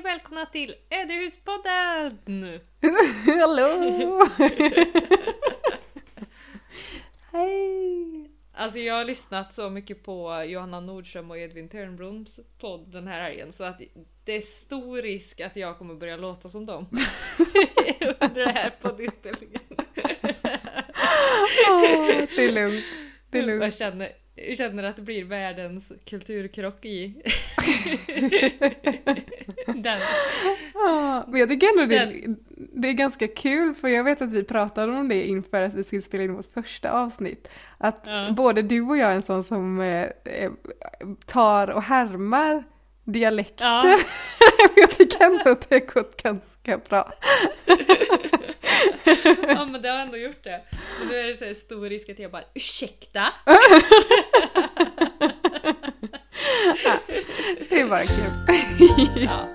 och välkomna till Ödehuspodden! Hallå! Hej! Alltså jag har lyssnat så mycket på Johanna Nordström och Edvin Törnbloms podd den här helgen så att det är stor risk att jag kommer börja låta som dem. Under den här poddinspelningen. Åh, det är lugnt. Det är lugnt. jag känner att det blir världens kulturkrock i den. Ja, men jag tycker ändå det, det är ganska kul för jag vet att vi pratade om det inför att vi skulle spela in vårt första avsnitt. Att Ja. både du och jag är en sån som eh, eh, tar och härmar dialekter. Ja. jag tycker ändå att det har gått ganska bra. ja men det har ändå gjort det. Och nu är det så här stor risk att jag bara ursäkta? Det är bara kul. Ja.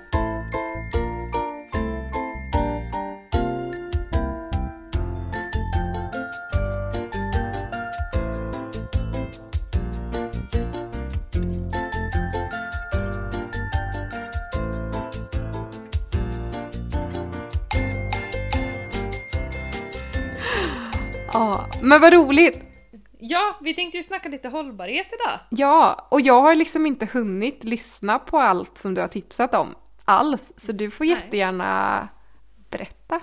Ja, men vad roligt. ja, vi tänkte ju snacka lite hållbarhet idag. Ja, och jag har liksom inte hunnit lyssna på allt som du har tipsat om alls, så du får Nej. jättegärna berätta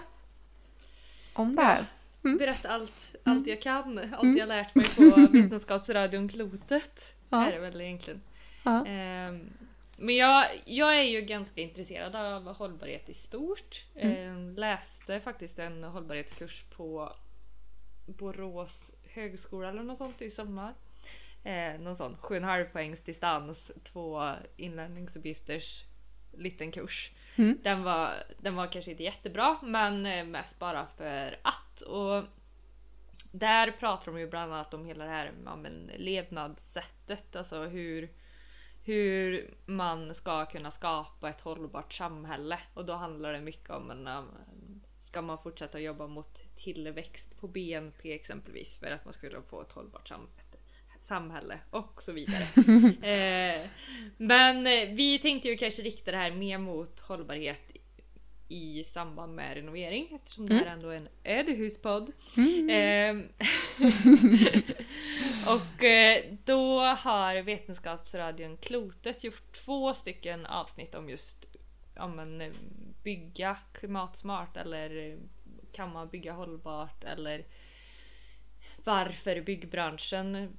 om det här. Mm. Berätta allt, allt jag kan, allt jag lärt mig på Vetenskapsradion Klotet. Ja. Är det väl egentligen. Ja. Ehm, men jag, jag är ju ganska intresserad av hållbarhet i stort. Mm. Ehm, läste faktiskt en hållbarhetskurs på Borås högskola eller något sånt i sommar. Eh, någon sån 7,5 poängs distans, två inlärningsuppgifters liten kurs. Mm. Den, var, den var kanske inte jättebra men eh, mest bara för att. Och där pratar de ju bland annat om hela det här ja, men, levnadssättet, alltså hur, hur man ska kunna skapa ett hållbart samhälle. Och då handlar det mycket om en, ska man fortsätta jobba mot tillväxt på BNP exempelvis för att man kunna få ett hållbart samhälle samhälle och så vidare. eh, men vi tänkte ju kanske rikta det här mer mot hållbarhet i samband med renovering eftersom det här ändå är en ödehuspodd. Mm. Ehm, och eh, då har Vetenskapsradion Klotet gjort två stycken avsnitt om just men, eh, bygga klimatsmart eller kan man bygga hållbart eller varför byggbranschen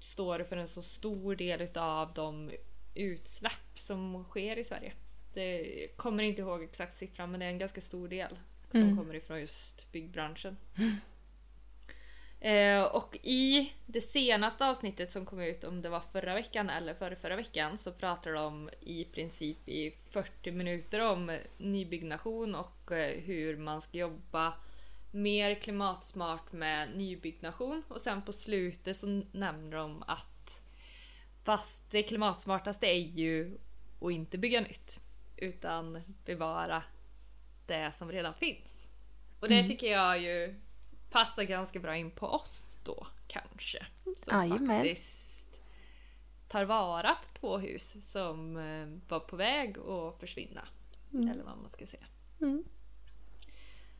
står för en så stor del utav de utsläpp som sker i Sverige. Det kommer inte ihåg exakt siffran men det är en ganska stor del som Mm. kommer ifrån just byggbranschen. Eh, och i det senaste avsnittet som kom ut, om det var förra veckan eller förra, förra veckan, så pratar de i princip i 40 minuter om nybyggnation och eh, hur man ska jobba mer klimatsmart med nybyggnation. Och sen på slutet så nämner de att fast det klimatsmartaste är ju att inte bygga nytt utan bevara det som redan finns. Och det Mm. tycker jag ju passar ganska bra in på oss då kanske. Som Jajamän. faktiskt tar vara på två hus som eh, var på väg att försvinna. Mm. Eller vad man ska säga. Mm.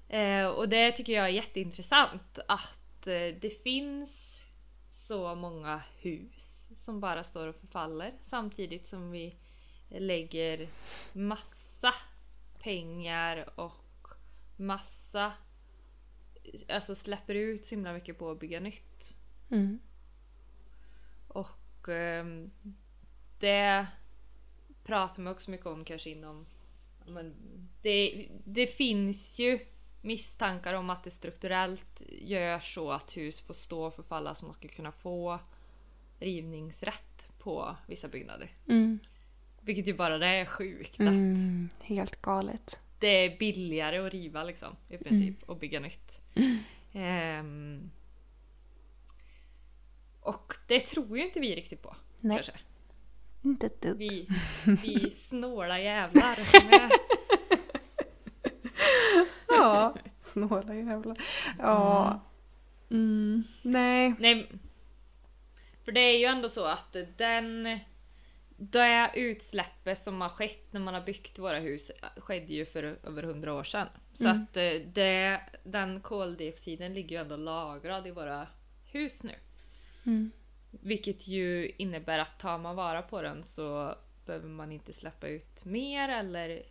Eh, och det tycker jag är jätteintressant att eh, det finns så många hus som bara står och förfaller samtidigt som vi lägger massa pengar och massa alltså släpper ut så himla mycket på att bygga nytt. Mm. Och ehm, det pratar man också mycket om kanske inom... Men det, det finns ju misstankar om att det strukturellt gör så att hus får stå och förfalla så man ska kunna få rivningsrätt på vissa byggnader. Mm. Vilket ju bara det är sjukt att Mm. Helt galet. det är billigare att riva liksom i princip och bygga nytt. Ehm, och det tror ju inte vi riktigt på. Nej. Kanske. Inte ett dugg. Vi, vi snåla jävlar. Ja, snåla jävlar. Ja. Mm. Nej. Nej. För det är ju ändå så att den det utsläppet som har skett när man har byggt våra hus skedde ju för över hundra år sedan. Så Mm. att eh, det, den koldioxiden ligger ju ändå lagrad i våra hus nu. Mm. Vilket ju innebär att tar man vara på den så behöver man inte släppa ut mer eller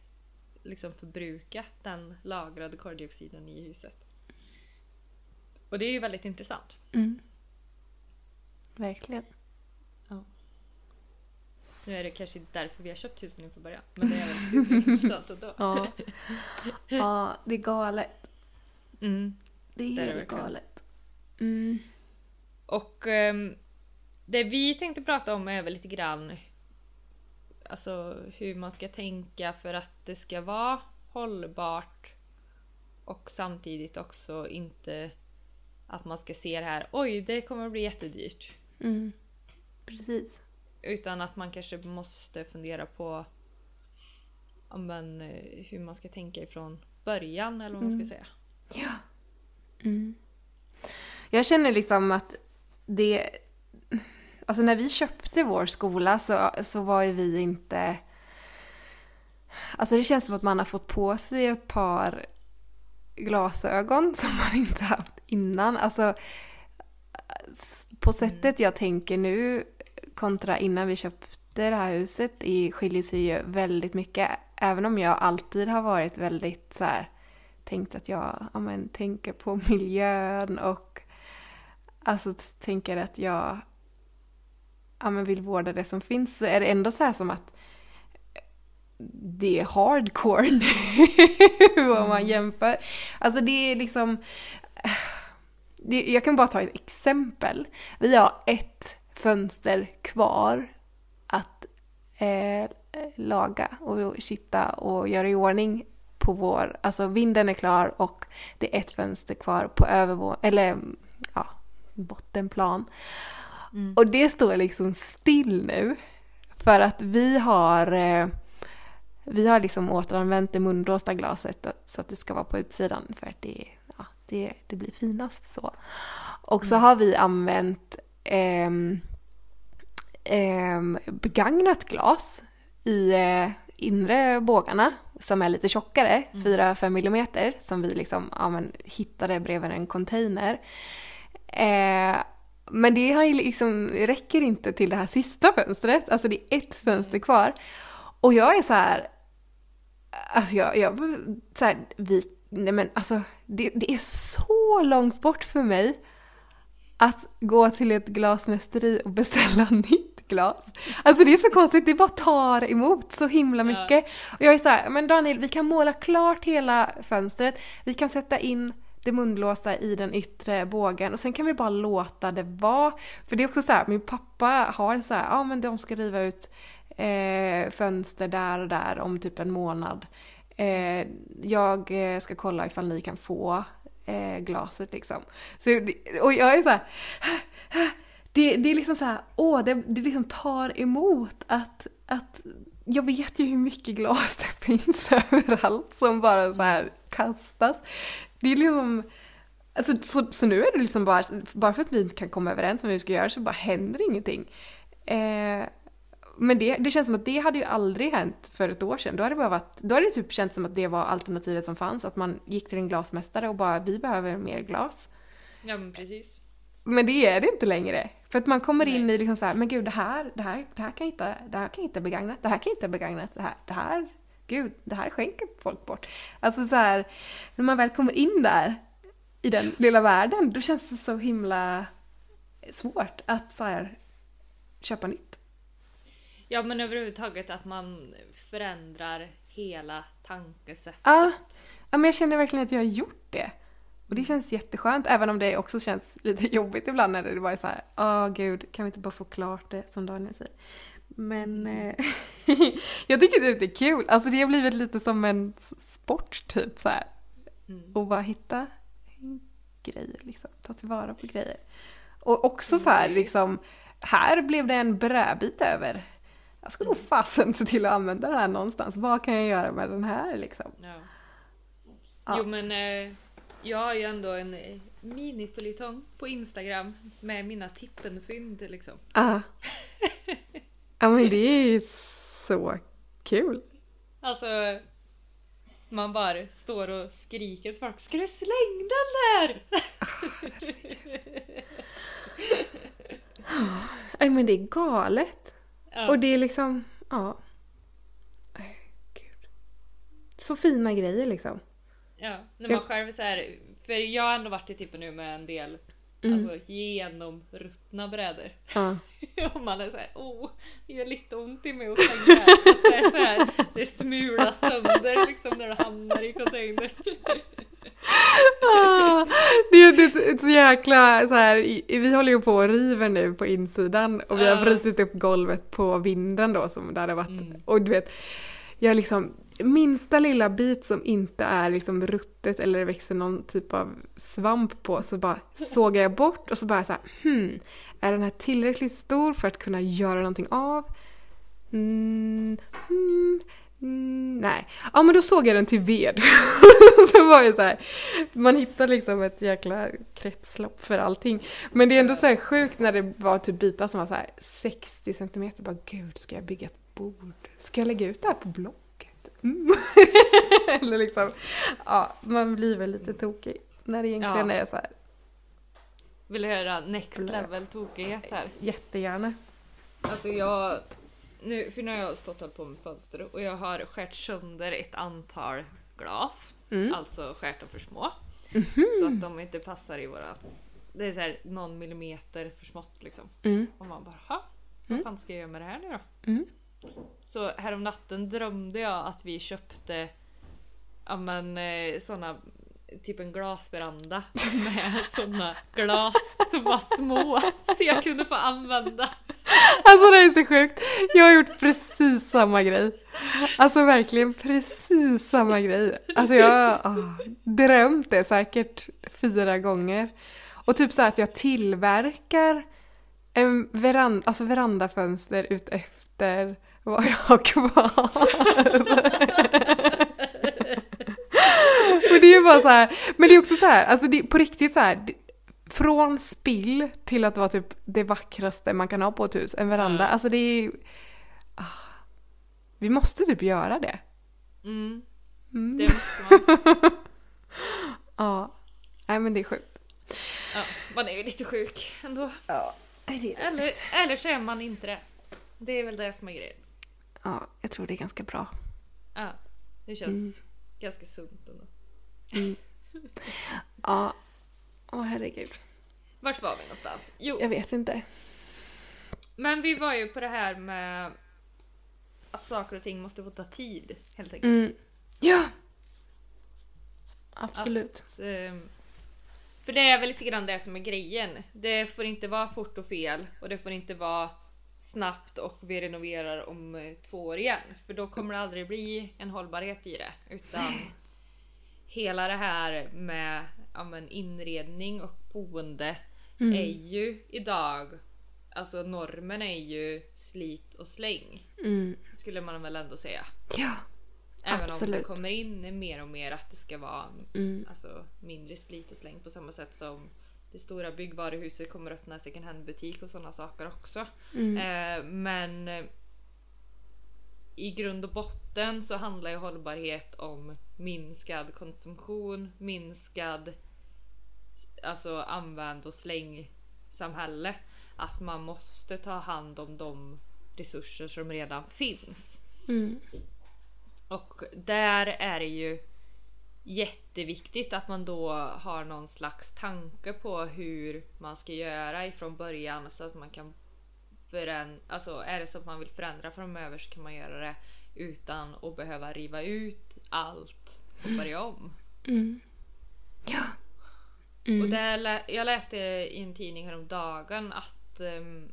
liksom förbruka den lagrade koldioxiden i huset. Och det är ju väldigt intressant. Mm. Verkligen. Nu är det kanske inte därför vi har köpt husen från början. Men det är väldigt intressant ändå. Ja. ja, det är galet. Mm. Det är, Det är galet. Mm. Och ehm, det vi tänkte prata om är väl lite grann alltså hur man ska tänka för att det ska vara hållbart och samtidigt också inte att man ska se det här oj det kommer att bli jättedyrt. Mm. Precis. Utan att man kanske måste fundera på men, eh, hur man ska tänka ifrån början eller vad man ska Mm. säga. Ja. Mm. Jag känner liksom att det... Alltså när vi köpte vår skola så, så var ju vi inte... Alltså det känns som att man har fått på sig ett par glasögon som man inte haft innan. Alltså på sättet jag tänker nu kontra innan vi köpte det här huset i skiljer sig ju väldigt mycket. Även om jag alltid har varit väldigt så här tänkt att jag ja, men, tänker på miljön och alltså tänker att jag ja, men, vill vårda det som finns så är det ändå så här som att det är hardcore nu om man jämför. Alltså det är liksom jag kan bara ta ett exempel. Vi har ett fönster kvar att eh, laga och kitta och göra i ordning på vår, alltså vinden är klar och det är ett fönster kvar på övervå, eller ja, bottenplan. Mm. Och det står liksom still nu. För att vi har, eh, vi har liksom återanvänt det munblåsta glaset så att det ska vara på utsidan för att det, ja, det, det blir finast så. Och så har vi använt ehm, ehm, begagnat glas i eh, inre bågarna som är lite tjockare, 4-5 millimeter, som vi liksom ja, men, hittade bredvid en container. Eh, men det ju liksom, räcker inte till det här sista fönstret, alltså det är ett fönster kvar. Och jag är så här, alltså jag, jag så här, vi, nej men alltså det, det är så långt bort för mig att gå till ett glasmästeri och beställa nytt glas. Alltså det är så konstigt, det bara tar emot så himla mycket. Och jag är så här, men Daniel, vi kan måla klart hela fönstret, vi kan sätta in det munblåsta i den yttre bågen och sen kan vi bara låta det vara. För det är också så här, min pappa har så här, ja men de ska riva ut eh, fönster där och där om typ en månad. Eh, jag eh, ska kolla ifall ni kan få eh, glaset liksom. Så, och jag är så här, det, det är liksom så här, åh, det, det liksom tar emot att, att jag vet ju hur mycket glas det finns överallt som bara så här kastas. Det är liksom, alltså, så, så nu är det liksom bara, bara för att vi inte kan komma överens om hur vi ska göra så bara händer ingenting. Eh, men det, det känns som att det hade ju aldrig hänt för ett år sedan. Då hade det, bara varit, då hade det typ känts som att det var alternativet som fanns. Att man gick till en glasmästare och bara vi behöver mer glas. Ja men precis. Men det är det inte längre. För att man kommer in Nej. i liksom så här, men gud det här, det här, det här kan jag inte, det här kan jag inte begagnat, det här kan jag inte begagnat, det här, det här, gud, det här skänker folk bort. Alltså så här, när man väl kommer in där i den lilla världen, då känns det så himla svårt att så här, köpa nytt. Ja men överhuvudtaget att man förändrar hela tankesättet. Ja, ja men jag känner verkligen att jag har gjort det. Och det känns jätteskönt, även om det också känns lite jobbigt ibland när det bara är så här, åh gud, kan vi inte bara få klart det som Daniel säger. Men eh, jag tycker det är kul, alltså det har blivit lite som en sport typ så här. Mm. Och bara hitta grejer liksom, ta tillvara på grejer. Och också så här liksom, här blev det en brödbit över. Jag ska nog fasen se till att använda den här någonstans. Vad kan jag göra med den här liksom? Ja. Ja. Jo men eh, jag har ju ändå en eh, miniföljetong på Instagram med mina tippenfynd liksom. Ah. Ja men det är ju så kul. Alltså, man bara står och skriker till folk. Ska du slänga den där? Nej men det är galet. Ja. Och det är liksom, ja. Så fina grejer liksom. Ja, när man själv är så här, för jag har ändå varit i tippen nu med en del Mm. alltså, genomruttna brädor. Ja. Och man är såhär, åh, det gör lite ont i mig att slänga här. Fast det är så här, det smulas sönder liksom när det hamnar i containern. Ah, det är ett, ett så jäkla så här, vi håller ju på och river nu på insidan och vi har brutit upp golvet på vinden då som där det varit. Mm. Och du vet, jag liksom, minsta lilla bit som inte är liksom ruttet eller det växer någon typ av svamp på så bara sågar jag bort och så bara så här, hmm, är den här tillräckligt stor för att kunna göra någonting av? Mm, hmm, mm, nej. Ja men då såg jag den till ved. så var det så här, man hittar liksom ett jäkla kretslopp för allting. Men det är ändå så här sjukt när det var typ bitar som var så här 60 centimeter. Bara gud, ska jag bygga ett bord? Ska jag lägga ut det här på Blocket? Mm. Eller liksom, ja, man blir väl lite tokig när det egentligen Ja. är så här Vill du höra next level tokighet här? jättegärna. Alltså jag, nu, för nu har jag stått hållit på med fönster och jag har skärt sönder ett antal glas. Mm. Alltså skärt dem för små. Så att de inte passar i våra... Det är så här någon millimeter för smått liksom. Mm. Och man bara, ha, vad fan ska jag göra med det här nu då? Så härom natten drömde jag att vi köpte ja men eh, såna typ en glasveranda med såna glas som var små så jag kunde få använda. Alltså det är så sjukt. Jag har gjort precis samma grej. Alltså verkligen precis samma grej. Alltså jag har drömt det säkert fyra gånger. Och typ så här att jag tillverkar en veranda, alltså verandafönster utefter vad jag har kvar. Och det är ju bara så här, men det är också så här, alltså det, på riktigt så här. det- Från spill till att vara typ det vackraste man kan ha på ett hus, en veranda. Ja. Alltså det är ah, Vi måste typ göra det. Mm, Mm. det måste man. Ja. Nej men det är sjukt. Ja, man är ju lite sjuk ändå. Ja. Det är Eller, eller så är man inte det. Det är väl det som är grejen. Ja, jag tror det är ganska bra. Ja, det känns Mm. ganska sunt ändå. Ja. Åh herregud. Vart var vi någonstans? Jo, Jag vet inte. men vi var ju på det här med att saker och ting måste få ta tid helt enkelt. Mm. Ja. Absolut. Så, ehm, för det är väl lite grann det som är grejen. Det får inte vara fort och fel och det får inte vara snabbt och vi renoverar om eh, två år igen. För då kommer det aldrig bli en hållbarhet i det. Utan hela det här med ja, men inredning och boende Mm. är ju idag, alltså normen är ju slit och släng. Mm. Skulle man väl ändå säga. Ja. Även om det Absolut. kommer in mer och mer att det ska vara Mm. alltså, mindre slit och släng på samma sätt som det stora byggvaruhuset kommer öppna second hand butik och sådana saker också. Mm. Eh, men eh, i grund och botten så handlar ju hållbarhet om minskad konsumtion, minskad alltså använd och släng samhälle. Att man måste ta hand om de resurser som redan finns. Mm. Och där är det ju jätteviktigt att man då har någon slags tanke på hur man ska göra ifrån början så att man kan förändra, alltså är det så att man vill förändra framöver så kan man göra det utan att behöva riva ut allt och börja om. Mm. Ja. Och Mm. där, lä- jag läste i en tidning häromdagen att ehm,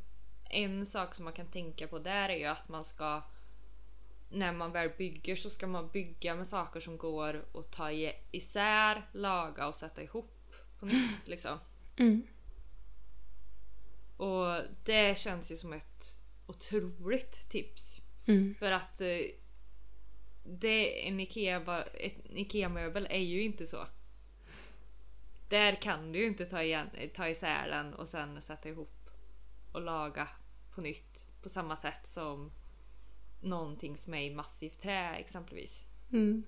en sak som man kan tänka på där är ju att man ska när man väl bygger så ska man bygga med saker som går att ta isär, laga och sätta ihop på nytt liksom. Mm. Och det känns ju som ett otroligt tips. Mm. För att eh, det, en Ikea, Ikea-möbel är ju inte så. Där kan du ju inte ta, igen, ta isär den och sen sätta ihop och laga på nytt på samma sätt som någonting som är i massivt trä exempelvis. Mm.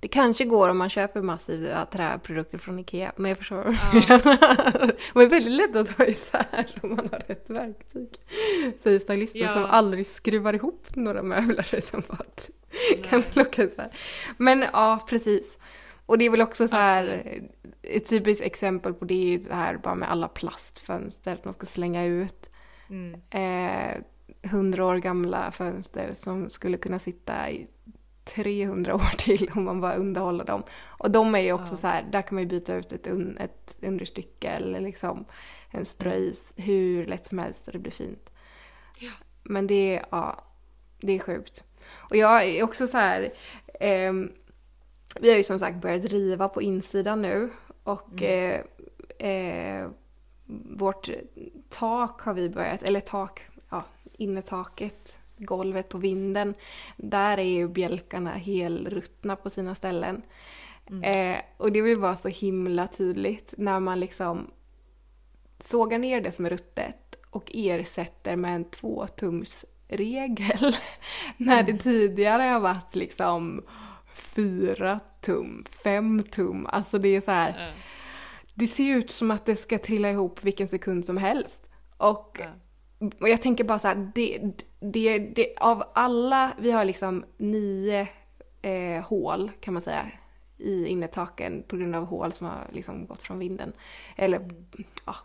Det kanske går om man köper massiva träprodukter från Ikea, men jag förstår vad menar. De är väldigt lätta att ta isär om man har rätt verktyg. Säger stylisten Ja. som aldrig skruvar ihop några möbler utan bara kan plocka isär. Men ja, precis. Och det är väl också så här, ett typiskt exempel på det är ju det här bara med alla plastfönster att man ska slänga ut. Mm. Eh, 100 år gamla fönster som skulle kunna sitta i 300 år till om man bara underhåller dem. Och de är ju också Ja. så här, där kan man ju byta ut ett, un, ett understycke eller liksom en spröjs hur lätt som helst och det blir fint. Ja. Men det är, ja, det är sjukt. Och jag är också så här, ehm, vi har ju som sagt börjat riva på insidan nu och eh, eh, vårt tak har vi börjat, eller tak, ja, innetaket, golvet på vinden. Där är ju bjälkarna helruttna på sina ställen. Eh, och det vill vara så himla tydligt när man liksom sågar ner det som är ruttet och ersätter med en tvåtumsregel. när det tidigare har varit liksom fyra tum, fem tum. Alltså det är så här. Ja. Det ser ut som att det ska trilla ihop vilken sekund som helst. Och, Ja. Och jag tänker bara så här, det, det, det, av alla, vi har liksom nio eh, hål kan man säga i innertaken på grund av hål som har liksom gått från vinden. Eller ja,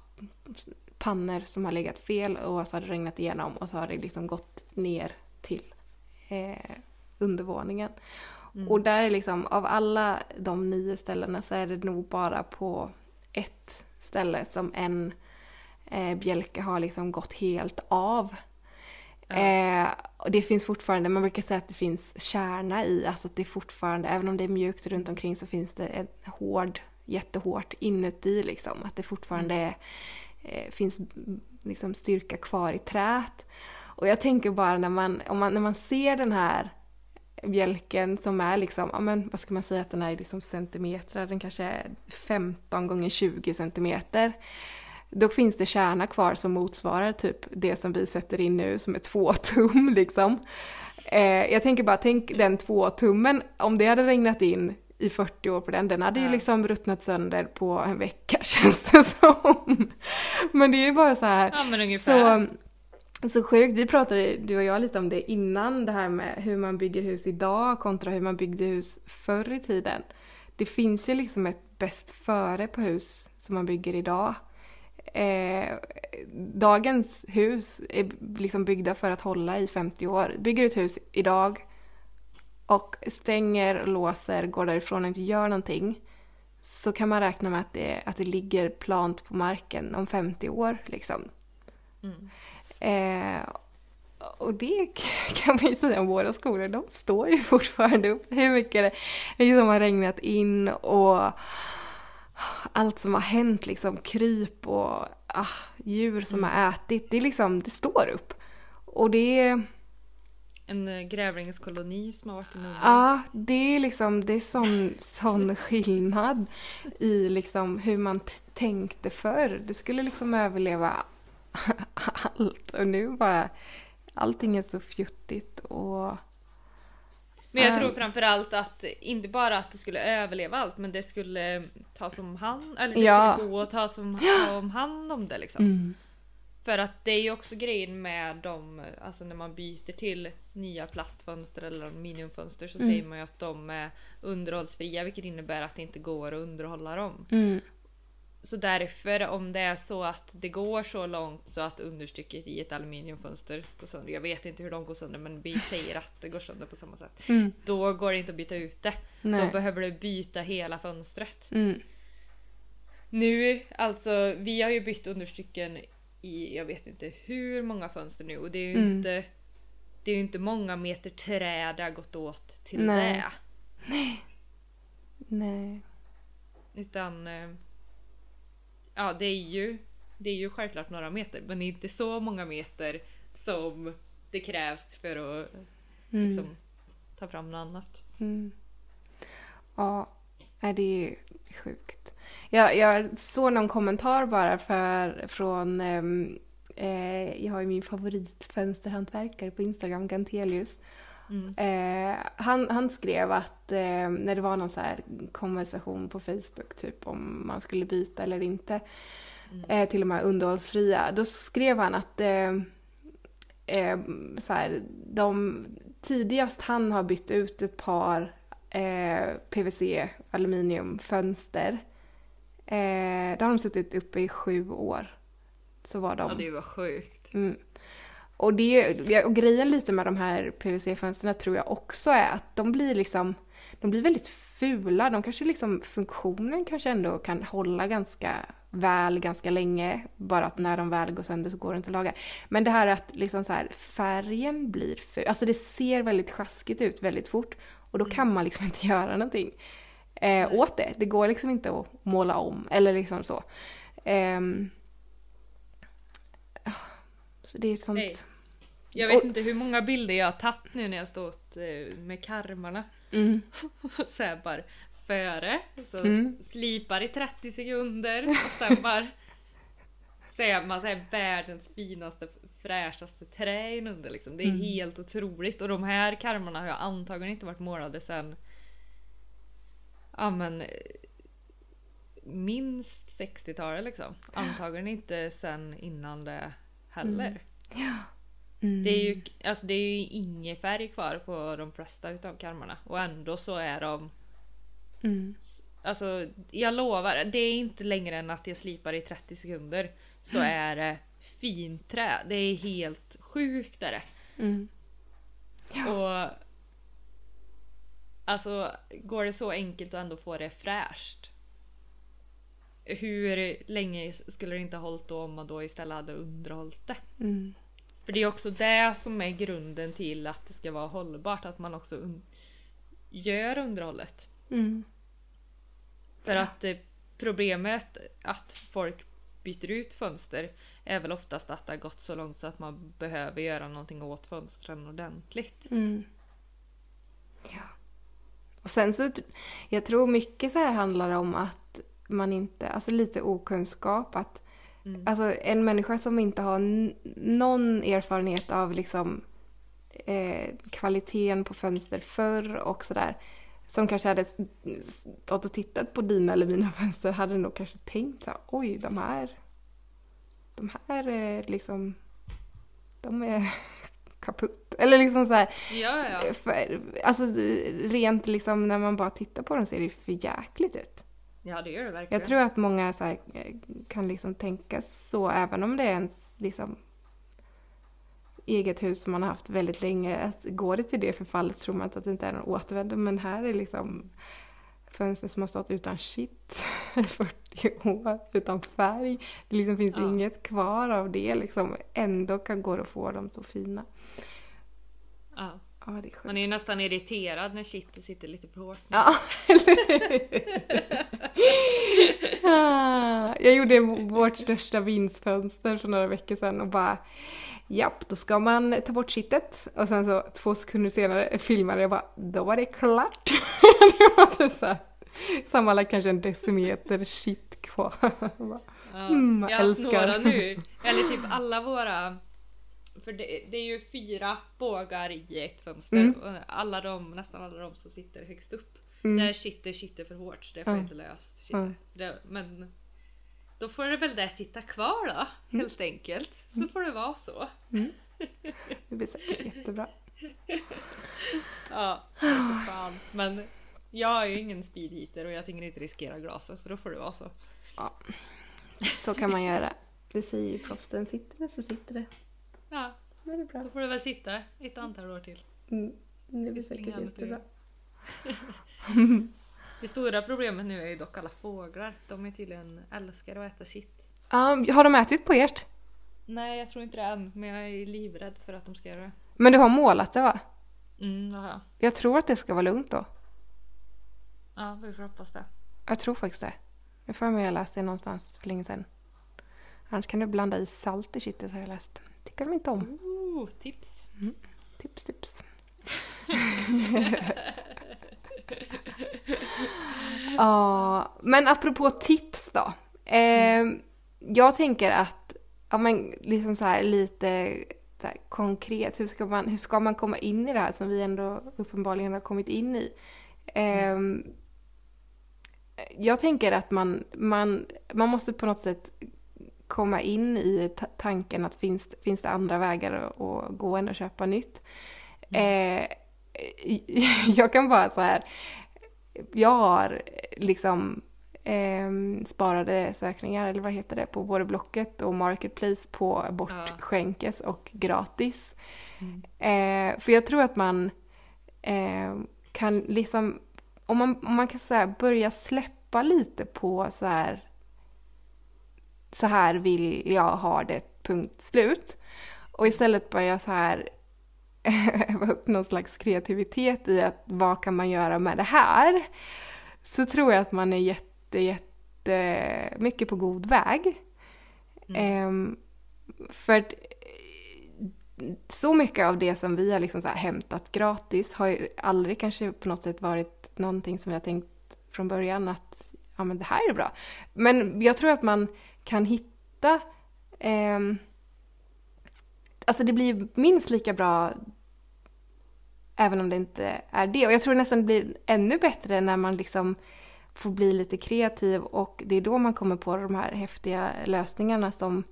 pannor som har legat fel och så har det regnat igenom och så har det liksom gått ner till eh, undervåningen. Och där är liksom, av alla de nio ställena så är det nog bara på ett ställe som en eh, bjälke har liksom gått helt av. Eh, och det finns fortfarande, man brukar säga att det finns kärna i, alltså att det fortfarande, även om det är mjukt runt omkring så finns det ett hård, jättehårt inuti liksom. Att det fortfarande är, eh, finns mm, liksom styrka kvar i träet. Och jag tänker bara när man, om man, när man ser den här bjälken som är liksom, ja men vad ska man säga att den är liksom centimeter, den kanske är 15 gånger 20 centimeter. Då finns det kärna kvar som motsvarar typ det som vi sätter in nu som är två tum liksom. Eh, jag tänker bara, tänk den två tummen, om det hade regnat in i 40 år på den, den hade ju liksom ruttnat sönder på en vecka känns det som. Men det är ju bara så här, Ja men ungefär. så, så sjukt. Vi pratade, du och jag, lite om det innan, det här med hur man bygger hus idag kontra hur man byggde hus förr i tiden. Det finns ju liksom ett bäst före på hus som man bygger idag. Eh, dagens hus är liksom byggda för att hålla i 50 år. Bygger ett hus idag och stänger låser, går därifrån och inte gör någonting så kan man räkna med att det, att det ligger plant på marken om 50 år. Liksom. Mm. Eh, och det kan man ju säga om våra skolor, de står ju fortfarande upp. Hur mycket det liksom har regnat in och allt som har hänt, liksom kryp och ah, djur som har ätit, det, är liksom, det står upp. Och det är, En eh, grävlingskoloni som har varit i ja, det är liksom, det är sån, sån skillnad i liksom hur man tänkte förr. Det skulle liksom överleva allt och nu bara allting är så fjuttigt och Men jag Ehm. tror framförallt att inte bara att det skulle överleva allt men det skulle tas om hand eller det Ja. skulle gå att ta som, om hand om det liksom. mm. För att det är ju också grejen med de, alltså när man byter till nya plastfönster eller aluminiumfönster så Mm. säger man ju att de är underhållsfria vilket innebär att det inte går att underhålla dem. Mm. Så därför om det är så att det går så långt så att understycket i ett aluminiumfönster går sönder. Jag vet inte hur de går sönder men vi säger att det går sönder på samma sätt. Mm. Då går det inte att byta ut det. Då Nej. behöver du byta hela fönstret. Mm. Nu, alltså vi har ju bytt understycken i jag vet inte hur många fönster nu och det är ju Mm. inte det är ju inte många meter trä det har gått åt till Nej. det. Nej. Utan eh, ja det är ju det är ju självklart några meter men inte så många meter som det krävs för att Mm. liksom, ta fram något annat. Mm. Ja, det är sjukt. Jag, jag såg någon kommentar bara för, från, ehm, eh, jag har ju min favoritfönsterhantverkare på Instagram, Gantelius. Mm. Eh, han, han skrev att eh, när det var någon så här konversation på Facebook typ om man skulle byta eller inte Mm. eh, till och med underhållsfria, då skrev han att eh, eh, så här, de tidigast han har bytt ut ett par eh, PVC aluminiumfönster eh, då har de suttit uppe i sju år. Så var de. Ja, det var sjukt. Mm. Och, det, och grejen lite med de här PVC-fönstren tror jag också är att de blir liksom, de blir väldigt fula. De kanske liksom, funktionen kanske ändå kan hålla ganska väl ganska länge. Bara att när de väl går sönder så går det inte att laga. Men det här att liksom så här, färgen blir ful. Alltså det ser väldigt sjaskigt ut väldigt fort. Och då kan man liksom inte göra någonting eh, åt det. Det går liksom inte att måla om eller liksom så. Ehm, så det är sånt... Nej. Jag vet Och- inte hur många bilder jag har tagit nu när jag stått eh, med karmarna. Mm. så här bara före, så Mm. slipar i 30 sekunder och sen bara ser man så här världens finaste fräschaste trä inunder liksom. Det är Mm. helt otroligt och de här karmarna har jag antagligen inte varit målade sen Ja men minst 60-talet liksom. Antagligen inte sen innan det heller. Mm. Det är ju alltså det är ju ingen färg kvar på de flesta utav karmarna och ändå så är de Mm. Alltså jag lovar, det är inte längre än att jag slipar i 30 sekunder så är det fint trä. Det är helt sjukt är det. Mm. Och Alltså går det så enkelt att ändå få det fräscht? Hur länge skulle det inte ha hållit då om man då istället hade underhållit det? Mm. För det är också det som är grunden till att det ska vara hållbart, att man också un- gör underhållet. Mm. För att eh, problemet att folk byter ut fönster är väl oftast att det har gått så långt så att man behöver göra någonting åt fönstren ordentligt. Mm. Ja. Och sen så, jag tror mycket så här handlar om att man inte, alltså lite okunskap. Att, Mm. Alltså en människa som inte har någon erfarenhet av liksom eh, kvaliteten på fönster förr och sådär. Som kanske hade stått och tittat på dina eller mina fönster hade nog kanske tänkt här, oj de här, de här är liksom, de är kaputt. Eller liksom så här, Ja, ja. för, alltså rent liksom när man bara tittar på dem ser det för jäkligt ut. Ja, det gör det verkligen. Jag tror att många så här, eh, kan liksom tänka så även om det är ens liksom eget hus som man har haft väldigt länge. Att går det till det förfallet tror man inte att det inte är någon återvändo. Men här är liksom fönster som har stått utan shit i 40 år, utan färg. Det liksom finns Ja. inget kvar av det liksom. Ändå kan gå att få dem så fina. Ja. Ja, det är. Man är ju nästan irriterad när kittet sitter lite för hårt. Ja, Jag gjorde vårt största vinstfönster för några veckor sedan och bara Japp, då ska man ta bort kittet och sen så två sekunder senare filmade jag bara då var det klart. det var typ så här, sammanlagt kanske en decimeter shit kvar. Bara, Ja, Mm, jag älskar. några nu. Eller typ alla våra... För det, det är ju fyra bågar i ett fönster. Mm. Alla de, nästan alla de som sitter högst upp. Mm. Där sitter sitter för hårt så det får Ja. jag inte löst. Ja. Det, men då får det väl det sitta kvar då. Mm. Helt enkelt. Så får det vara så. det blir säkert jättebra. Ja, fan. Men jag är ju ingen speedheater och jag tänker inte riskera glasen så då får det vara så. Så kan man göra. Det säger ju proffsen, sitter det så sitter det. Ja, Det är bra. då får det väl sitta ett antal år till. Mm. Det blir säkert jättebra. Det stora problemet nu är ju dock alla fåglar. De är tydligen älskar att äta shit. Ja, har de ätit på ert? Nej, jag tror inte det än, men jag är livrädd för att de ska göra det. Men du har målat det va? Mm, det har jag. Jag tror att det ska vara lugnt då. Ja, vi får hoppas det. Jag tror faktiskt det. Jag får med jag läste det någonstans för länge sedan. Annars kan du blanda i salt i kittet har jag läst. Tycker de inte om. Ooh, tips! Tips, tips. Ja, men apropå tips då. Eh, jag tänker att ja men liksom så här lite så här, konkret, hur ska, man, hur ska man komma in i det här som vi ändå uppenbarligen har kommit in i? Mm. jag tänker att man, man, man måste på något sätt komma in i tanken att finns, finns det andra vägar att, att gå än att köpa nytt. Mm. Eh, jag kan bara så här, jag har liksom eh, sparade sökningar, eller vad heter det, på både Blocket och Marketplace på bortskänkes och gratis. Mm. Eh, för jag tror att man eh, kan liksom, om man, om man kan så börja släppa lite på så här, så här vill jag ha det, punkt slut. Och istället börja så här upp någon slags kreativitet i att vad kan man göra med det här? Så tror jag att man är jätte, jätte mycket på god väg. Mm. Um, för att så mycket av det som vi har liksom så hämtat gratis har ju aldrig kanske på något sätt varit någonting som vi har tänkt från början att ja men det här är bra. Men jag tror att man kan hitta um, Alltså det blir minst lika bra även om det inte är det. Och jag tror nästan det blir ännu bättre när man liksom får bli lite kreativ och det är då man kommer på de här häftiga lösningarna som,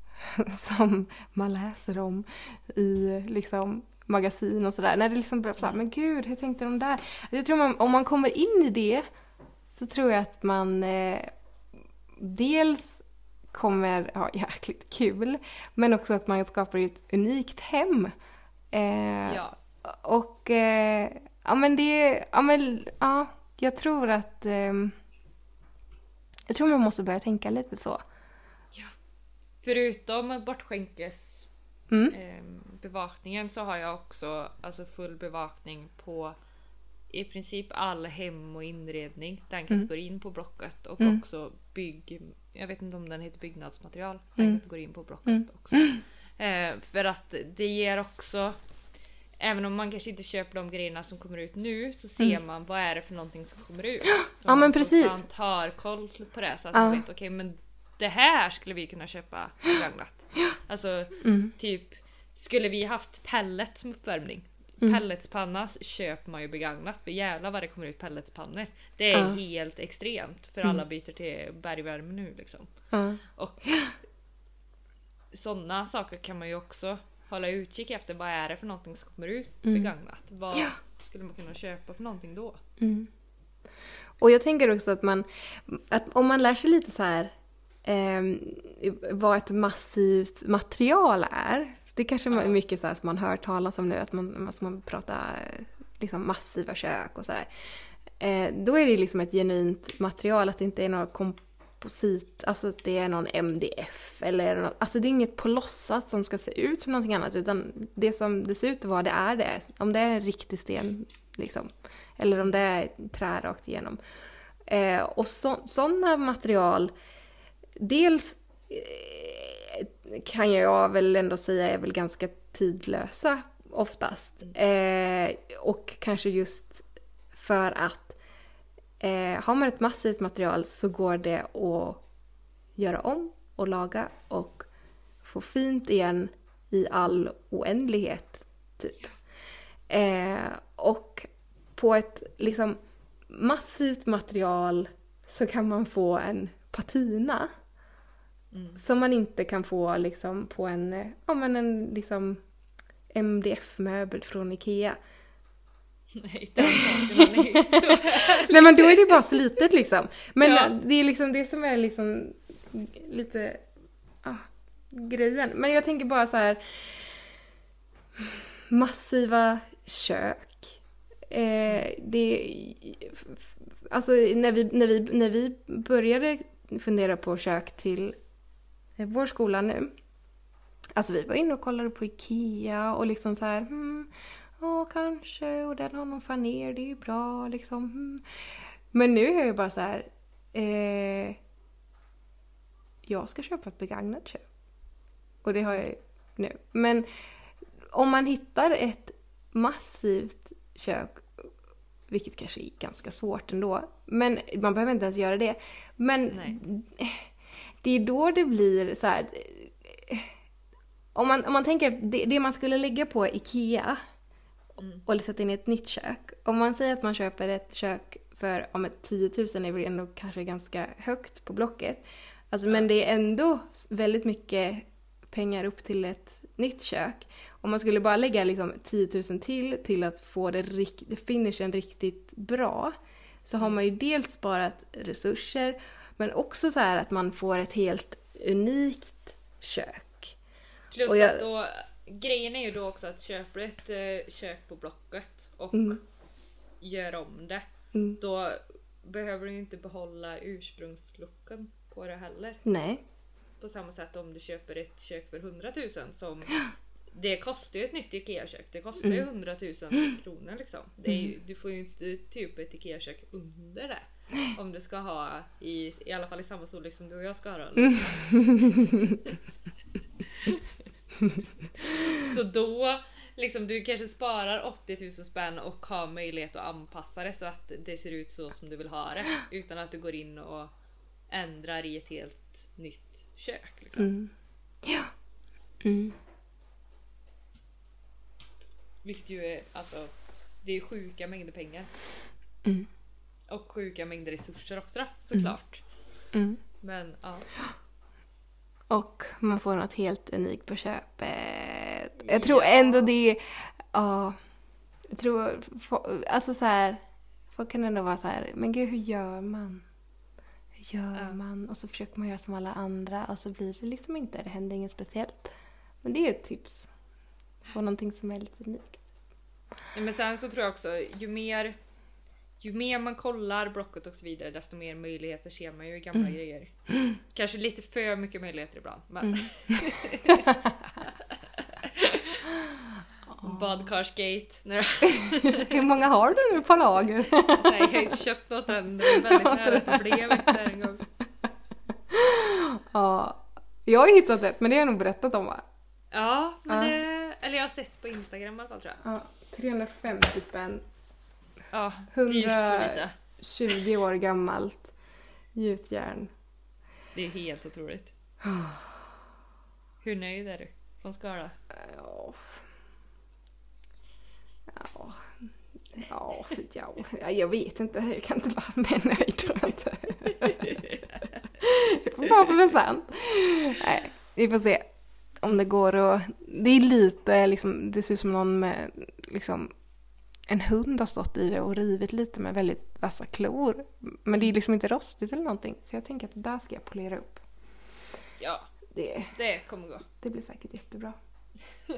som man läser om i liksom magasin och sådär. När det liksom börjar såhär, men gud, hur tänkte de där? Jag tror man, om man kommer in i det så tror jag att man eh, dels kommer ha jäkligt kul men också att man skapar ett unikt hem. Eh, ja. Och eh, ja men det, ja men ja, jag tror att eh, jag tror man måste börja tänka lite så. Ja. Förutom bortskänkes mm. eh, bevakningen så har jag också alltså full bevakning på i princip all hem och inredning. Den kategorin mm. på Blocket och mm. också bygg... Jag vet inte om den heter byggnadsmaterial. Den mm. kategorin på Blocket mm. också. Eh, för att det ger också Även om man kanske inte köper de grejerna som kommer ut nu så ser mm. man vad är det för någonting som kommer ut. Så ja men precis. Man har koll på det så att ja. man vet okej okay, men det här skulle vi kunna köpa begagnat. Alltså mm. typ skulle vi haft pellet som uppvärmning Mm. Pelletspanna köper man ju begagnat för jävlar vad det kommer ut pelletspannor. Det är ja. helt extremt för mm. alla byter till bergvärme nu liksom. Ja. Och sådana saker kan man ju också hålla utkik efter. Vad är det för någonting som kommer ut mm. begagnat? Vad ja. skulle man kunna köpa för någonting då? Mm. Och jag tänker också att man, att om man lär sig lite så här eh, vad ett massivt material är. Det kanske är mycket så som man hör talas om nu, att man, alltså man pratar liksom massiva kök och sådär. Eh, då är det liksom ett genuint material, att det inte är komp komposit, alltså att det är någon MDF eller något, alltså det är inget på låtsas som ska se ut som någonting annat utan det som det ser ut att vara det är det. Om det är en riktig sten liksom. Eller om det är trä rakt igenom. Eh, och sådana material, dels eh, kan jag väl ändå säga är väl ganska tidlösa oftast. Eh, och kanske just för att Eh, har man ett massivt material så går det att göra om och laga och få fint igen i all oändlighet. Typ. Eh, och på ett liksom massivt material så kan man få en patina. Mm. Som man inte kan få liksom på en, ja, men en liksom MDF-möbel från Ikea. Nej, den saken är så Nej men då är det bara slitet liksom. Men ja. det är liksom det som är liksom lite ah, grejen. Men jag tänker bara så här massiva kök. Eh, det, alltså när vi, när, vi, när vi började fundera på kök till Eh, vår skola nu. Alltså vi var inne och kollade på IKEA och liksom så här, hmm, ja kanske, och den har någon faner, det är ju bra liksom. Hmm. Men nu är jag bara så här, eh, jag ska köpa ett begagnat kök. Och det har jag ju nu. Men om man hittar ett massivt kök, vilket kanske är ganska svårt ändå, men man behöver inte ens göra det. Men Nej det är då det blir så här, om man, om man tänker det, det man skulle lägga på IKEA Mm. och sätta in i ett nytt kök. Om man säger att man köper ett kök för om ett 10 000 är väl ändå kanske ganska högt på Blocket. Alltså, Men det är ändå väldigt mycket pengar upp till ett nytt kök. Om man skulle bara lägga liksom 10 000 till till att få det rikt- finishen riktigt bra så har man ju dels sparat resurser men också så här att man får ett helt unikt kök. Plus jag- att då, grejen är ju då också att köper du ett eh, kök på Blocket och Mm. gör om det. Mm. Då behöver du ju inte behålla ursprungslooken på det heller. Nej. På samma sätt om du köper ett kök för 100 000 som det kostar ju ett nytt IKEA-kök. Det kostar ju 100 000 kronor liksom. Ju, du får ju inte typ ett IKEA-kök under det. Om du ska ha i, i alla fall i samma storlek som du och jag ska ha då. Så då, liksom du kanske sparar 80 000 spänn och har möjlighet att anpassa det så att det ser ut så som du vill ha det. Utan att du går in och ändrar i ett helt nytt kök. Liksom. Mm. Ja. Mm. Vilket ju är, alltså, det är ju sjuka mängder pengar. Mm. Och sjuka mängder resurser också då, såklart. Mm. Men ja. Och man får något helt unikt på köpet. Jag tror ändå det... Ja. Jag tror... Alltså så här... Folk kan ändå vara så här, men gud hur gör man? Hur gör Ja. man? Och så försöker man göra som alla andra och så blir det liksom inte, det händer inget speciellt. Men det är ett tips. Få någonting som är lite unikt. Men sen så tror jag också, ju mer ju mer man kollar Blocket och så vidare desto mer möjligheter ser man ju i gamla grejer. Kanske lite för mycket möjligheter ibland. Men... Badkarsgate. Nej, Hur många har du nu på lager? Nej, jag har inte köpt något än. Det är väldigt nära att det blev där en gång. ja. Jag har hittat ett, men det har jag nog berättat om va? Ja, men Ja. det... Eller jag har sett på Instagram i alla fall tror jag. Ja, 350 spänn. Ja, 100 dyrt Lovisa. 20 år gammalt gjutjärn. Det är helt otroligt. Hur nöjd är du? Från Skara? Ja. Ja. Ja, för ja. Ja, Jag vet inte. Jag kan inte vara mer nöjd tror jag inte. Jag får bara för present. Nej, vi får se. Om det går att... Det är lite liksom, det ser ut som någon med liksom en hund har stått i det och rivit lite med väldigt vassa klor. Men det är liksom inte rostigt eller någonting. Så jag tänker att där ska jag polera upp. Ja, Det, det kommer gå. det blir säkert jättebra.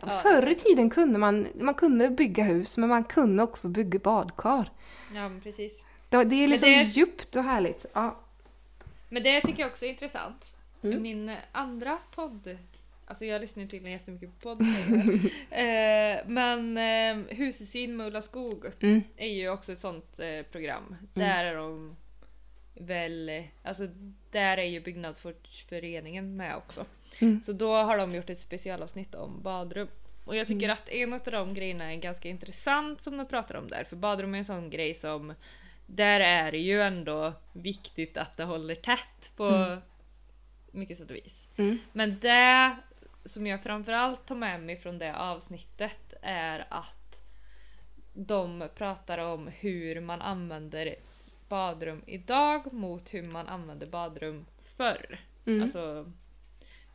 Ja. Förr i tiden kunde man, man kunde bygga hus men man kunde också bygga badkar. Ja, precis. Det, det är liksom det- djupt och härligt. Ja. Men det tycker jag också är intressant. Mm. Min andra podd, alltså jag lyssnar tydligen jättemycket på podd. eh, men eh, Husesyn med Ulla Skog Mm. är ju också ett sånt eh, program. Där är de väl, eh, alltså där är ju byggnadsföreningen med också. Mm. Så då har de gjort ett specialavsnitt om badrum. Och jag tycker att en av de grejerna är ganska intressant som de pratar om där. För badrum är en sån grej som där är det ju ändå viktigt att det håller tätt på mycket sätt och vis. Mm. Men det som jag framförallt tar med mig från det avsnittet är att de pratar om hur man använder badrum idag mot hur man använde badrum förr. Mm. Alltså,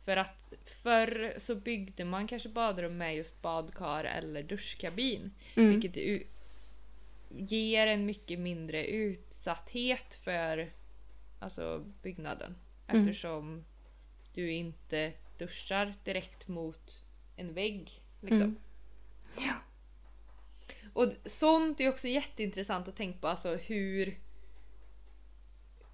för att förr så byggde man kanske badrum med just badkar eller duschkabin. Mm. Vilket u- ger en mycket mindre utsatthet för alltså, byggnaden. Mm. Eftersom du inte duschar direkt mot en vägg. Liksom. Mm. Ja. Och sånt är också jätteintressant att tänka på. Alltså hur,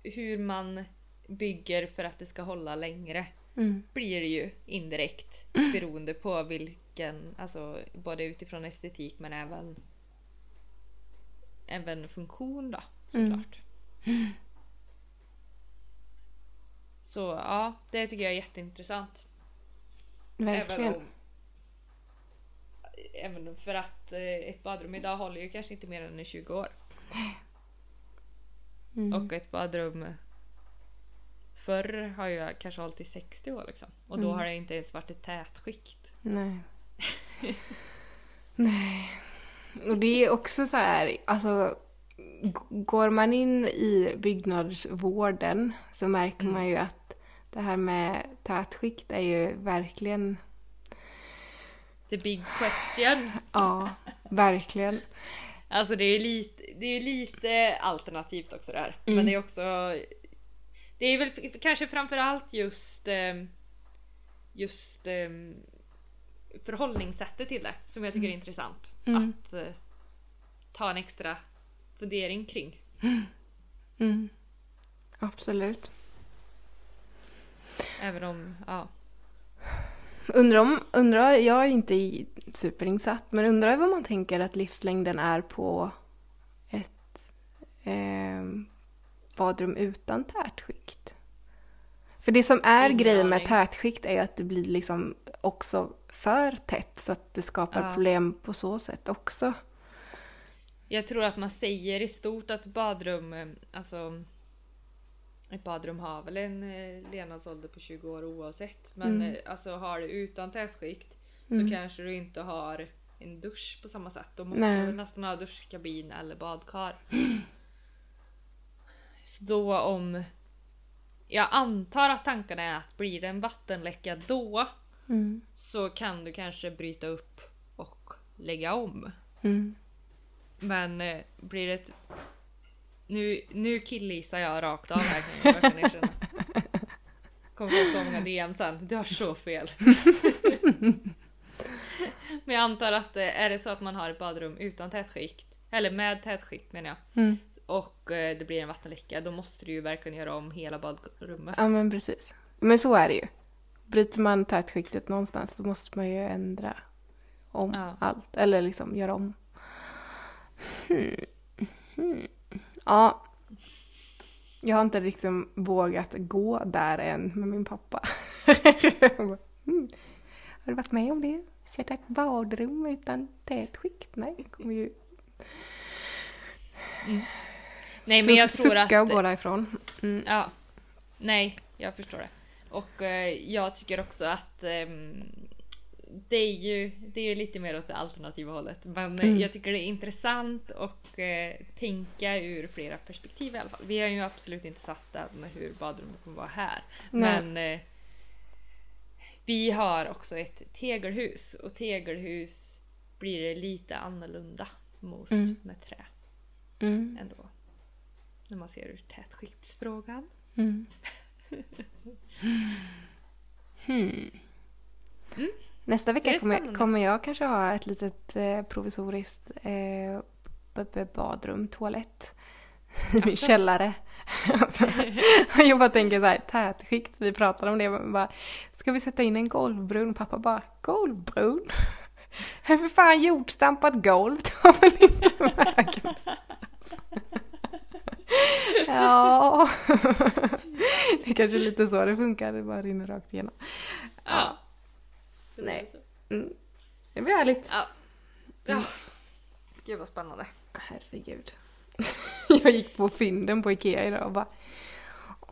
hur man bygger för att det ska hålla längre. Mm. Blir det ju indirekt beroende på vilken, alltså både utifrån estetik men även även funktion då såklart. Så ja, det tycker jag är jätteintressant. Verkligen. Även, om, även för att eh, ett badrum idag håller ju kanske inte mer än i 20 år. Mm. Och ett badrum förr har jag kanske hållit i 60 år liksom. Och då Mm. har det inte ens varit ett tätskikt. Nej. Nej. Och det är också så här, alltså går man in i byggnadsvården så märker Mm. man ju att det här med tätskikt är ju verkligen, The big question. ja, verkligen. Alltså det är ju lite, det är lite alternativt också det här. Mm. Men det är också... Det är väl kanske framförallt just... ehm, Just ehm, förhållningssättet till det som jag tycker är intressant. Mm. Att eh, ta en extra fundering kring. Mm. Absolut. Även om, ja. Undrar om, undrar, jag är inte superinsatt, men undrar vad man tänker att livslängden är på ett eh, badrum utan tätskikt. För det som är Ingen grejen med tätskikt är ju att det blir liksom också för tätt så att det skapar Ja. problem på så sätt också. Jag tror att man säger i stort att badrum, eh, alltså ett badrum har väl en eh, levnadsålder på 20 år oavsett. Men Mm. eh, alltså har du utan tätskikt Mm. så kanske du inte har en dusch på samma sätt. Då måste Nej. du nästan ha duschkabin eller badkar. Så då om... Jag antar att tanken är att blir det en vattenläcka då Mm. så kan du kanske bryta upp och lägga om. Mm. Men eh, blir det ett... Nu, nu killgissar jag rakt av här kan jag verkligen erkänna. Kommer få så många DM sen. Du har så fel. Men jag antar att eh, är det så att man har ett badrum utan tätskikt, eller med tätskikt menar jag, Mm. och eh, det blir en vattenläcka, då måste du ju verkligen göra om hela badrummet. Ja men precis. Men så är det ju. Bryter man tätskiktet någonstans då måste man ju ändra om Ja. allt. Eller liksom göra om. Hmm. Hmm. Ja. Jag har inte liksom vågat gå där än med min pappa. hmm. Har du varit med om det? Sett ett badrum utan tätskikt? Nej, det kommer ju Nej men jag tror att... sucka och gå därifrån. Mm. Ja. Nej, jag förstår det. Och eh, jag tycker också att ehm, det är ju det är ju lite mer åt det alternativa hållet. Men eh, Mm. jag tycker det är intressant och eh, tänka ur flera perspektiv i alla fall. Vi har ju absolut inte satt än hur badrummet kommer vara här. Nej. Men eh, vi har också ett tegelhus och tegelhus blir det lite annorlunda mot Mm. med trä Mm. ändå. När man ser ur tätskiktsfrågan. Mm. Hmm. Nästa vecka kommer, kommer jag kanske ha ett litet eh, provisoriskt eh, badrum, toalett i min källare. jag bara tänker så här, tätskikt, vi pratar om det, men bara, ska vi sätta in en golvbrunn? Pappa bara, golvbrunn? Hur för fan jordstampat golv tar väl inte vägen Ja, det är kanske lite så det funkar, det bara rinner rakt igenom. Ja. Nej. Mm. Det blir härligt. Ja. ja. Gud vad spännande. Herregud. Jag gick på fynden på Ikea idag och bara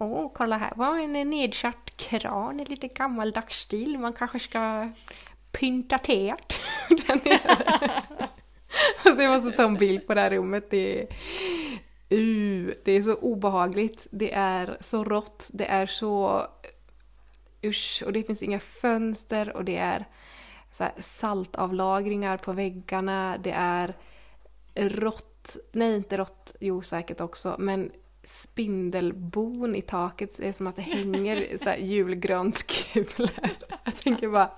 Åh, kolla här var en nedkört kran i lite gammaldags stil. Man kanske ska pynta teet där nere. Alltså jag måste ta en bild på det här rummet. Det är, uh, det är så obehagligt. Det är så rått. Det är så... Usch, och det finns inga fönster och det är så här saltavlagringar på väggarna. Det är rått, nej inte rått, jo säkert också, men spindelbon i taket det är som att det hänger så här julgranskulor. Jag tänker bara,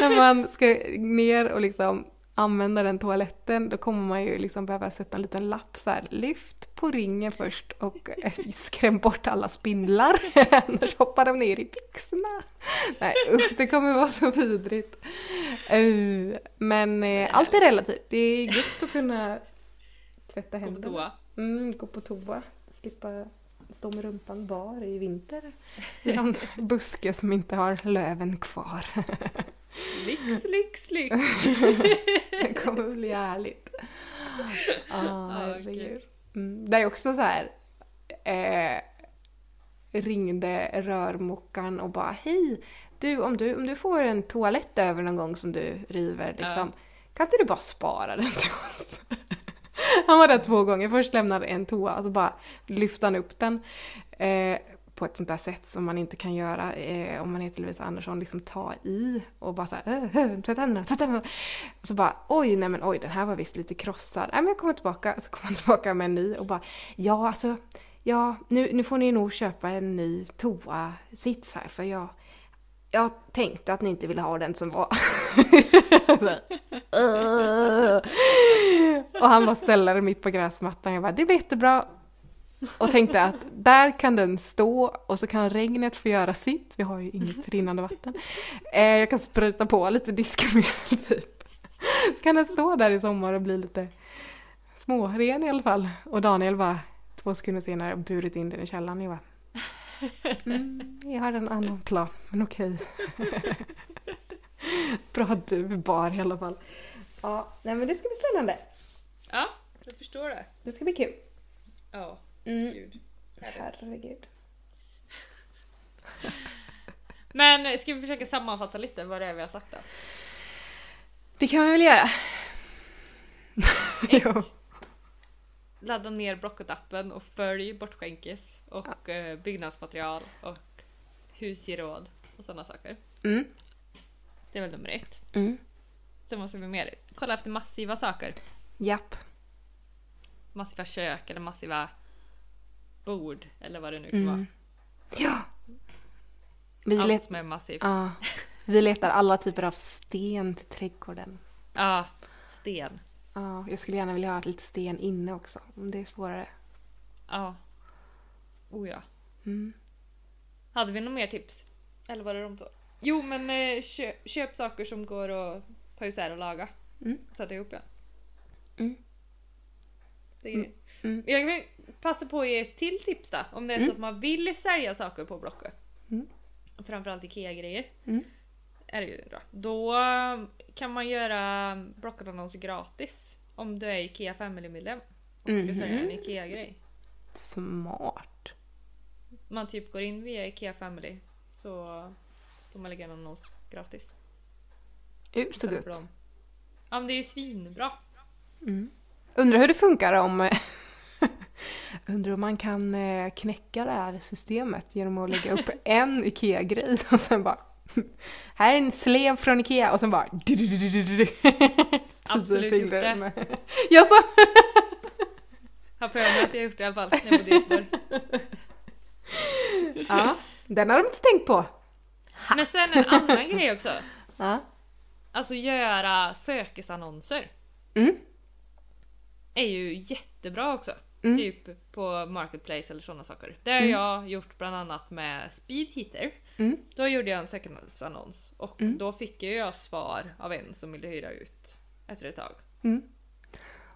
när man ska ner och liksom använda den toaletten då kommer man ju liksom behöva sätta en liten lapp så här, lyft på ringen först och eh, skräm bort alla spindlar, annars hoppar de ner i byxorna. Nej usch, det kommer vara så vidrigt. Uh, men eh, allt är relativt, det är gött att kunna tvätta Gå på händerna. toa. Mm, gå på toa. Slippa stå med rumpan bar i vinter. I någon buske som inte har löven kvar. Lyx, lyx, lyx. Det kommer bli härligt. Ah, Ja, herregud. Mm, det är också så här. Eh, ringde rörmokaren och bara hej, du om, du om du får en toalett över någon gång som du river liksom, kan inte du bara spara den till oss? Han var där två gånger. Först lämnade en toa och så bara lyfte han upp den. Eh, på ett sånt där sätt som man inte kan göra eh, om man heter Lovisa Andersson, liksom ta i och bara såhär äh, äh, tvätta händerna, tvätta händerna. Och så bara oj, nej men oj, den här var visst lite krossad. Nej men jag kommer tillbaka, så kommer han tillbaka med en ny och bara ja alltså, ja nu, nu får ni nog köpa en ny toa-sits här för jag, jag tänkte att ni inte ville ha den som var. och han bara ställde den mitt på gräsmattan. Jag bara, det blir jättebra. Och tänkte att där kan den stå och så kan regnet få göra sitt. Vi har ju inget rinnande vatten. Eh, jag kan spruta på lite diskmedel typ. Så kan den stå där i sommar och bli lite småren i alla fall. Och Daniel var två sekunder senare burit in den i källaren. Jag bara, mm, jag har en annan plan, men okej. Bra att du bar i alla fall. Ja, nej men det ska bli spännande. Ja, jag förstår det. Det ska bli kul. Ja, Mm. gud. Herregud. Men ska vi försöka sammanfatta lite vad det är vi har sagt då? Det kan man väl göra? Ett. Jo. Ladda ner Blocket-appen och följ Bortskänkes och eh, byggnadsmaterial och husgeråd och sådana saker. Mm. Det är väl nummer ett. Mm. Sen måste vi mer kolla efter massiva saker. Japp. Massiva kök eller massiva bord eller vad det nu kan Mm. vara. Ja. Vi, Allt som är massivt. ja. vi letar alla typer av sten till trädgården. Ja, sten. Ja, jag skulle gärna vilja ha lite sten inne också. Men det är svårare. Ja. Oh ja. Mm. Hade vi några mer tips? Eller var det de två? Jo men eh, köp, köp saker som går att ta isär och laga. Mm. Sätta ihop igen. Mm. Det är Mm. Mm. Jag passa på att ge ett till tips då. Om det är så Mm. att man vill sälja saker på Blocket. Mm. Framförallt IKEA-grejer. Mm. Är det ju då. Då kan man göra Blocket-annonser gratis. Om du är IKEA Family-medlem. Och ska sälja en Mhm. IKEA-grej. Smart. Man typ går in via IKEA Family. Så får man lägga en annons gratis. Uh, så gott. Ja men det är ju svinbra. Mm. Undrar hur det funkar om... Undrar om man kan eh, knäcka det här systemet genom att lägga upp en IKEA-grej och sen bara... Här är en slev från IKEA och sen bara... Absolut gjort det. Jag så... Har för mig att jag har gjort det i alla fall när jag bodde i Göteborg. Ja, den har de inte tänkt på. Men sen en annan grej också. Ja. Alltså göra sökesannonser. Mm. Är ju jättebra också. Mm. Typ på Marketplace eller sådana saker. Det har Mm. jag gjort bland annat med Speedheater. Mm. Då gjorde jag en sökesannons och Mm. då fick jag svar av en som ville hyra ut efter ett tag. Mm.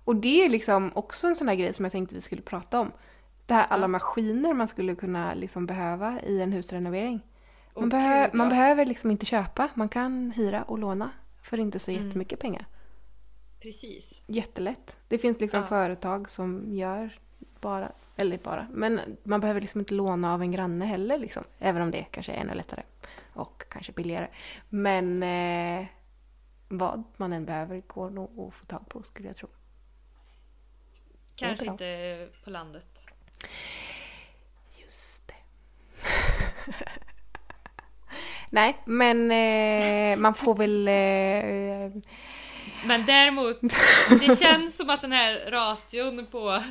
Och det är liksom också en sån där grej som jag tänkte vi skulle prata om. Det här alla Ja. maskiner man skulle kunna liksom behöva i en husrenovering. Man, Åh, behö- gud, man ja. behöver liksom inte köpa, man kan hyra och låna för inte så Mm. jättemycket pengar. Precis. Jättelätt. Det finns liksom Ja. företag som gör bara, eller bara, men man behöver liksom inte låna av en granne heller liksom. Även om det kanske är ännu lättare och kanske billigare. Men eh, vad man än behöver går nog att få tag på skulle jag tro. Kanske inte på landet. Just det. Nej, men eh, man får väl... Eh, Men däremot, det känns som att den här ration på,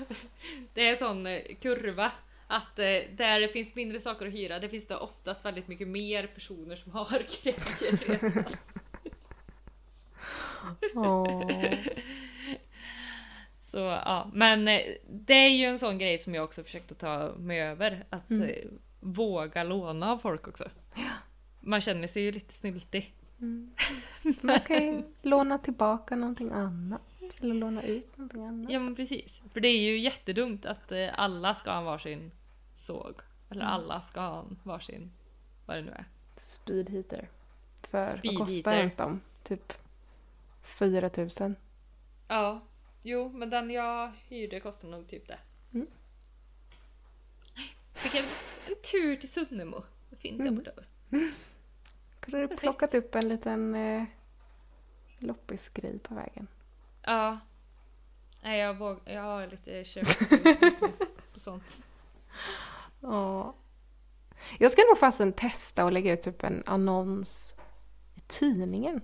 det är en sån eh, kurva. Att eh, där det finns mindre saker att hyra, det finns det oftast väldigt mycket mer personer som har grejer redan. åh. Så ja, men eh, det är ju en sån grej som jag också försökt att ta mig över. Att Mm. våga låna av folk också. Man känner sig ju lite snyltig. Mm. Man kan ju låna tillbaka någonting annat. Eller låna ut någonting annat. Ja men precis. För det är ju jättedumt att eh, alla ska ha varsin såg. Eller Mm. alla ska ha varsin, vad det nu är. Speedheater. För vad kostar ens dem? Typ 4 000. Ja, jo men den jag hyrde kostar nog typ det. Mm. Fick en, en tur till Sunnemo. Fint där Mm. borta. Kunde du plockat upp en liten eh, loppisgrej på vägen? Ja. Nej jag vågar, jag har lite kök på sånt. Ja. Jag ska nog fasen testa och lägga ut typ en annons i tidningen.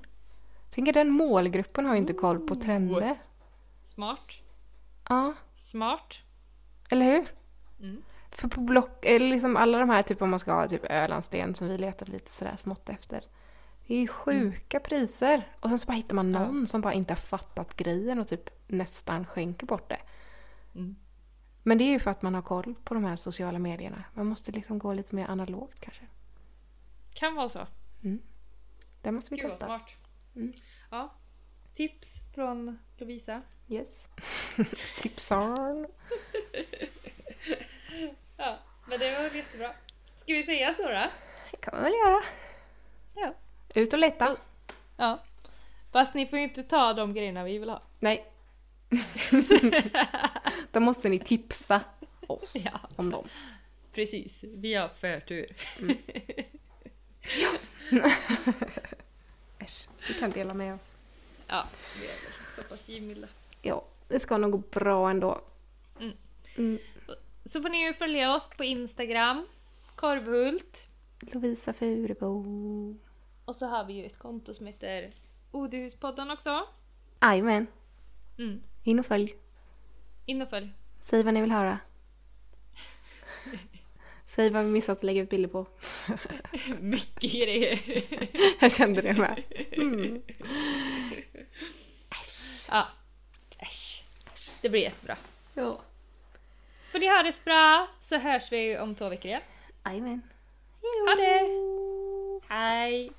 Tänker den målgruppen har ju inte koll på trender. Smart. Ja, Smart. eller hur? Mm. För på Block, eller liksom alla de här, typ om man ska ha typ Ölandsten som vi letade lite sådär smått efter. Det är ju sjuka priser. Och sen så bara hittar man någon som bara inte har fattat grejen och typ nästan skänker bort det. Mm. Men det är ju för att man har koll på de här sociala medierna. Man måste liksom gå lite mer analogt kanske. Kan vara så. Det måste vi Gud testa. smart. Mm. Ja. Tips från Lovisa. Yes. Tipsarn. Ja, men det var jättebra. Ska vi säga så då? Det kan man väl göra. Ja. Ut och leta. Ja. Fast ni får ju inte ta de grejerna vi vill ha. Nej. Då måste ni tipsa oss Ja. om dem. Precis, vi har förtur. Äsch, vi kan dela med oss. Ja, vi är väl så pass givmilda. Ja, det ska nog gå bra ändå. Mm. Mm. Så får ni ju följa oss på Instagram, Korvhult. Lovisa Furebo. Och så har vi ju ett konto som heter Odehuspodden också. Jajamän. Mm. In och följ. In och följ. Säg vad ni vill höra. Säg vad vi missat att lägga ut bilder på. Mycket grejer. Jag kände det med. Mm. Ja. Äsch. Det blir jättebra. Ja. Får ni ha det så bra så hörs vi om två veckor igen. Jajamän. Ha det! Hej!